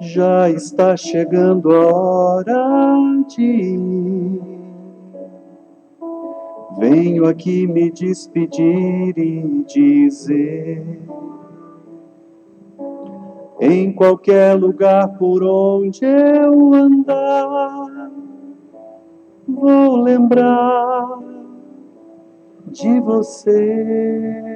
já está chegando a hora de ir. Venho aqui me despedir e dizer: em qualquer lugar por onde eu andar, vou lembrar de você.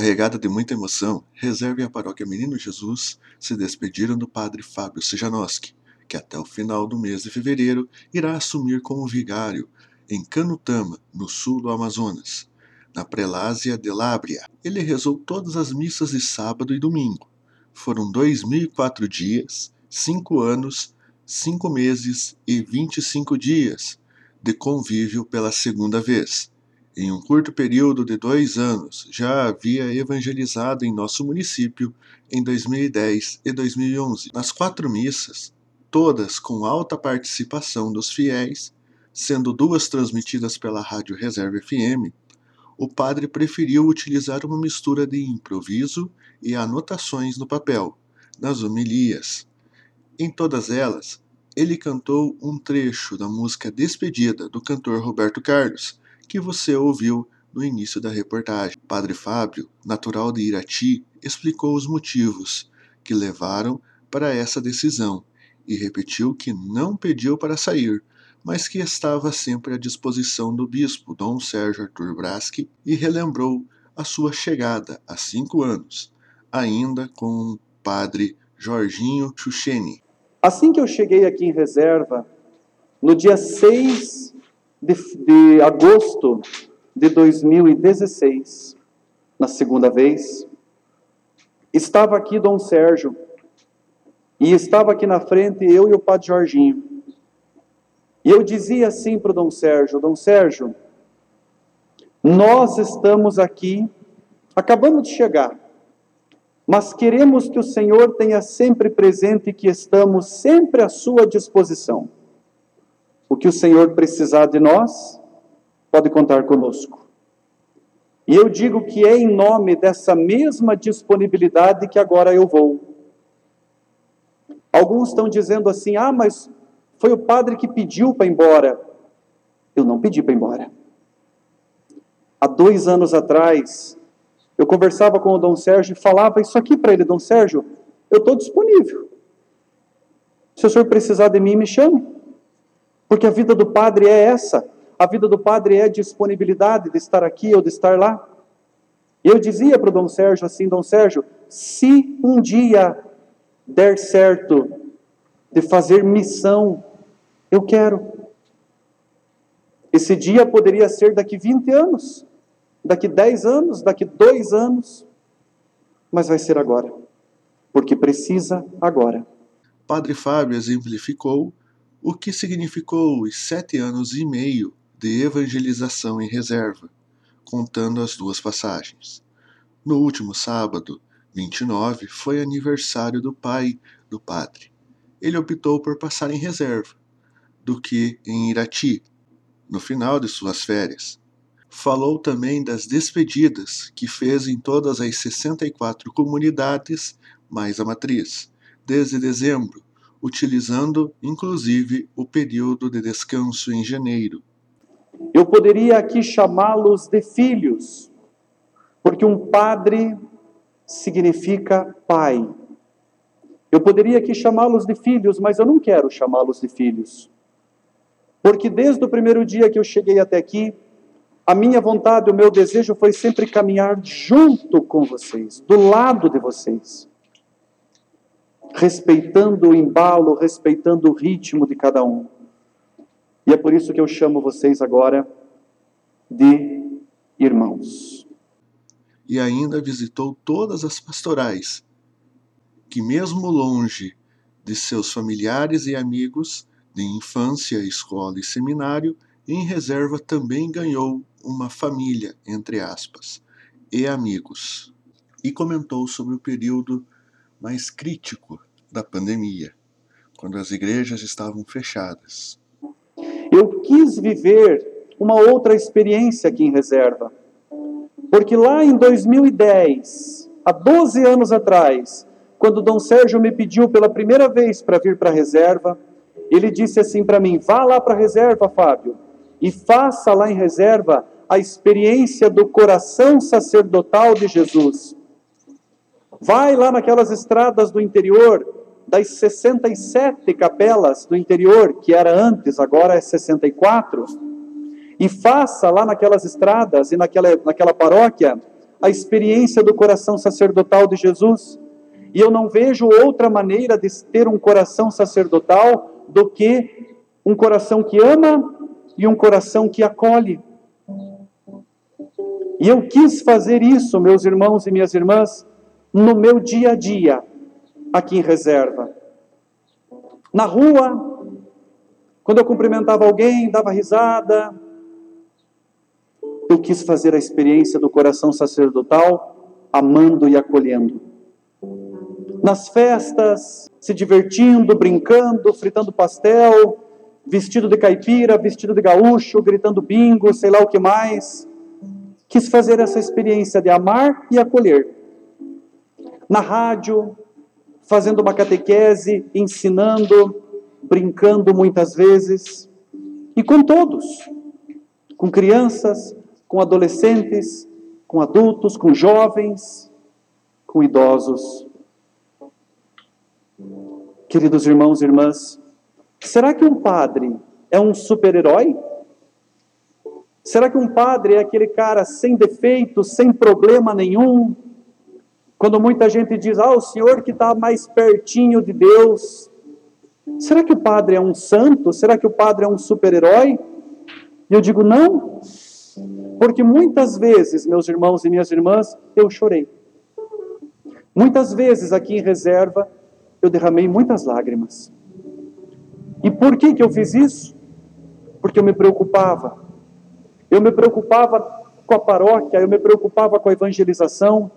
Carregada de muita emoção, Reserva e a paróquia Menino Jesus se despediram do padre Fábio Sejanoski, que até o final do mês de fevereiro irá assumir como vigário em Canutama, no sul do Amazonas, na Prelásia de Lábria. Ele rezou todas as missas de sábado e domingo. Foram 2004 dias, 5 anos, 5 meses e 25 dias de convívio pela segunda vez em um curto período de dois anos, já havia evangelizado em nosso município em 2010 e 2011. Nas quatro missas, todas com alta participação dos fiéis, sendo duas transmitidas pela Rádio Reserva FM, o padre preferiu utilizar uma mistura de improviso e anotações no papel, nas homilias. Em todas elas, ele cantou um trecho da música Despedida do cantor Roberto Carlos, que você ouviu no início da reportagem. Padre Fábio, natural de Irati, explicou os motivos que levaram para essa decisão e repetiu que não pediu para sair, mas que estava sempre à disposição do bispo Dom Sérgio Arthur Braschi e relembrou a sua chegada há cinco anos, ainda com o padre Jorginho Chucheni. Assim que eu cheguei aqui em reserva, no dia 6 de, de agosto de 2016, na segunda vez, estava aqui Dom Sérgio, e estava aqui na frente eu e o Padre Jorginho. E eu dizia assim para o Dom Sérgio: Dom Sérgio, nós estamos aqui, acabamos de chegar, mas queremos que o Senhor tenha sempre presente que estamos sempre à sua disposição. O que o Senhor precisar de nós, pode contar conosco. E eu digo que é em nome dessa mesma disponibilidade que agora eu vou. Alguns estão dizendo assim: ah, mas foi o padre que pediu para ir embora. Eu não pedi para ir embora. Há dois anos atrás, eu conversava com o Dom Sérgio e falava isso aqui para ele: Dom Sérgio, eu estou disponível. Se o senhor precisar de mim, me chame. Porque a vida do padre é essa. A vida do padre é disponibilidade de estar aqui ou de estar lá. Eu dizia para o Dom Sérgio assim: Dom Sérgio, se um dia der certo de fazer missão, eu quero. Esse dia poderia ser daqui 20 anos, daqui 10 anos, daqui 2 anos, mas vai ser agora, porque precisa agora. Padre Fábio exemplificou o que significou os sete anos e meio de evangelização em reserva, contando as duas passagens. No último sábado, 29, foi aniversário do pai do padre. Ele optou por passar em reserva, do que em Irati, no final de suas férias. Falou também das despedidas que fez em todas as 64 comunidades, mais a matriz, desde dezembro, utilizando inclusive o período de descanso em janeiro. Eu poderia aqui chamá-los de filhos, porque um padre significa pai. Eu poderia aqui chamá-los de filhos, mas eu não quero chamá-los de filhos. Porque desde o primeiro dia que eu cheguei até aqui, a minha vontade, o meu desejo foi sempre caminhar junto com vocês, do lado de vocês respeitando o embalo, respeitando o ritmo de cada um. E é por isso que eu chamo vocês agora de irmãos. E ainda visitou todas as pastorais, que, mesmo longe de seus familiares e amigos de infância, escola e seminário, em reserva também ganhou uma família, entre aspas, e amigos. E comentou sobre o período mais crítico da pandemia, quando as igrejas estavam fechadas. Eu quis viver uma outra experiência aqui em reserva, porque lá em 2010, há 12 anos atrás, quando Dom Sérgio me pediu pela primeira vez para vir para a reserva, ele disse assim para mim: vá lá para a reserva, Fábio, e faça lá em reserva a experiência do coração sacerdotal de Jesus. Vai lá naquelas estradas do interior, das 67 capelas do interior, que era antes, agora é 64, e faça lá naquelas estradas e naquela, naquela paróquia a experiência do coração sacerdotal de Jesus. E eu não vejo outra maneira de ter um coração sacerdotal do que um coração que ama e um coração que acolhe. E eu quis fazer isso, meus irmãos e minhas irmãs, no meu dia a dia, aqui em reserva. Na rua, quando eu cumprimentava alguém, dava risada, eu quis fazer a experiência do coração sacerdotal, amando e acolhendo. Nas festas, se divertindo, brincando, fritando pastel, vestido de caipira, vestido de gaúcho, gritando bingo, sei lá o que mais. Quis fazer essa experiência de amar e acolher. Na rádio, fazendo uma catequese, ensinando, brincando muitas vezes, e com todos, com crianças, com adolescentes, com adultos, com jovens, com idosos. Queridos irmãos e irmãs, será que um padre é um super-herói? Será que um padre é aquele cara sem defeito, sem problema nenhum? Quando muita gente diz, ah, o senhor que está mais pertinho de Deus. Será que o padre é um santo? Será que o padre é um super-herói? E eu digo, não. Porque muitas vezes, meus irmãos e minhas irmãs, eu chorei. Muitas vezes aqui em reserva, eu derramei muitas lágrimas. E por que, que eu fiz isso? Porque eu me preocupava. Eu me preocupava com a paróquia, eu me preocupava com a evangelização.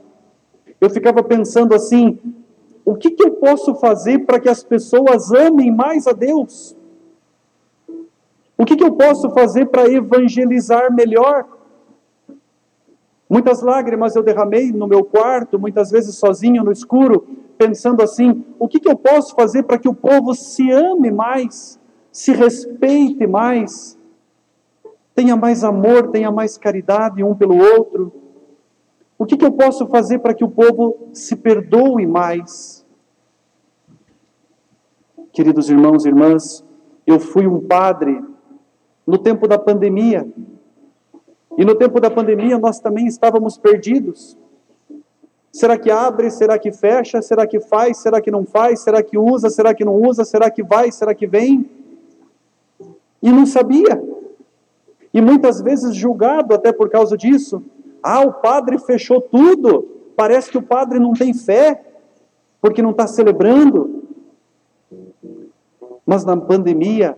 Eu ficava pensando assim: o que, que eu posso fazer para que as pessoas amem mais a Deus? O que, que eu posso fazer para evangelizar melhor? Muitas lágrimas eu derramei no meu quarto, muitas vezes sozinho no escuro, pensando assim: o que, que eu posso fazer para que o povo se ame mais, se respeite mais, tenha mais amor, tenha mais caridade um pelo outro? O que, que eu posso fazer para que o povo se perdoe mais? Queridos irmãos e irmãs, eu fui um padre no tempo da pandemia. E no tempo da pandemia nós também estávamos perdidos. Será que abre? Será que fecha? Será que faz? Será que não faz? Será que usa? Será que não usa? Será que vai? Será que vem? E não sabia. E muitas vezes julgado até por causa disso. Ah, o padre fechou tudo. Parece que o padre não tem fé, porque não está celebrando. Mas na pandemia,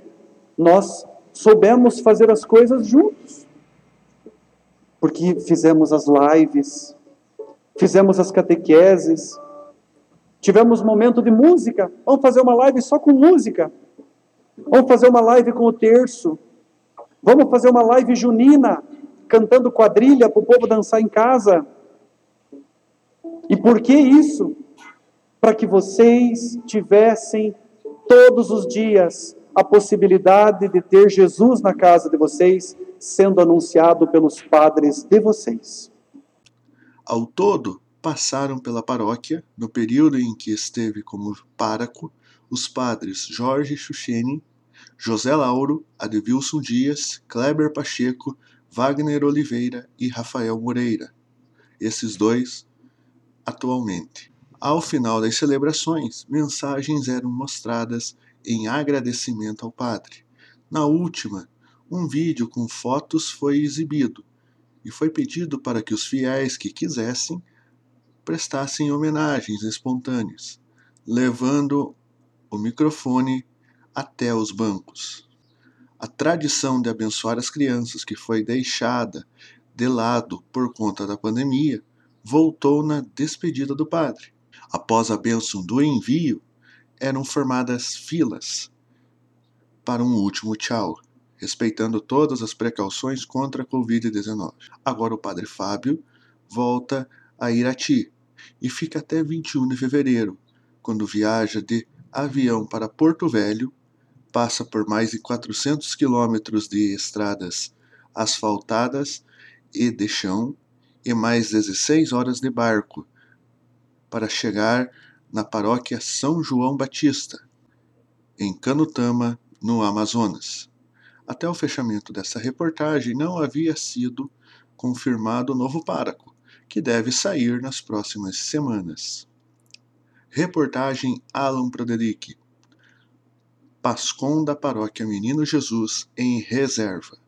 nós soubemos fazer as coisas juntos. Porque fizemos as lives, fizemos as catequeses, tivemos momento de música. Vamos fazer uma live só com música. Vamos fazer uma live com o terço. Vamos fazer uma live junina, cantando quadrilha para o povo dançar em casa. E por que isso? Para que vocês tivessem todos os dias a possibilidade de ter Jesus na casa de vocês, sendo anunciado pelos padres de vocês. Ao todo, passaram pela paróquia, no período em que esteve como páraco, os padres Jorge Chuchene, José Lauro, Advilson Dias, Kleber Pacheco, Wagner Oliveira e Rafael Moreira. Esses dois, atualmente. Ao final das celebrações, mensagens eram mostradas em agradecimento ao padre. Na última, um vídeo com fotos foi exibido e foi pedido para que os fiéis que quisessem prestassem homenagens espontâneas, levando o microfone até os bancos. A tradição de abençoar as crianças, que foi deixada de lado por conta da pandemia, voltou na despedida do padre. Após a bênção do envio, eram formadas filas para um último tchau, respeitando todas as precauções contra a Covid-19. Agora o padre Fábio volta a Irati, e fica até 21 de fevereiro, quando viaja de avião para Porto Velho, passa por mais de 400 quilômetros de estradas asfaltadas e de chão e mais 16 horas de barco para chegar na paróquia São João Batista, em Canutama, no Amazonas. Até o fechamento dessa reportagem não havia sido confirmado o novo pároco, que deve sair nas próximas semanas. Reportagem Alan Broderick. Pascom da Paróquia Menino Jesus em reserva.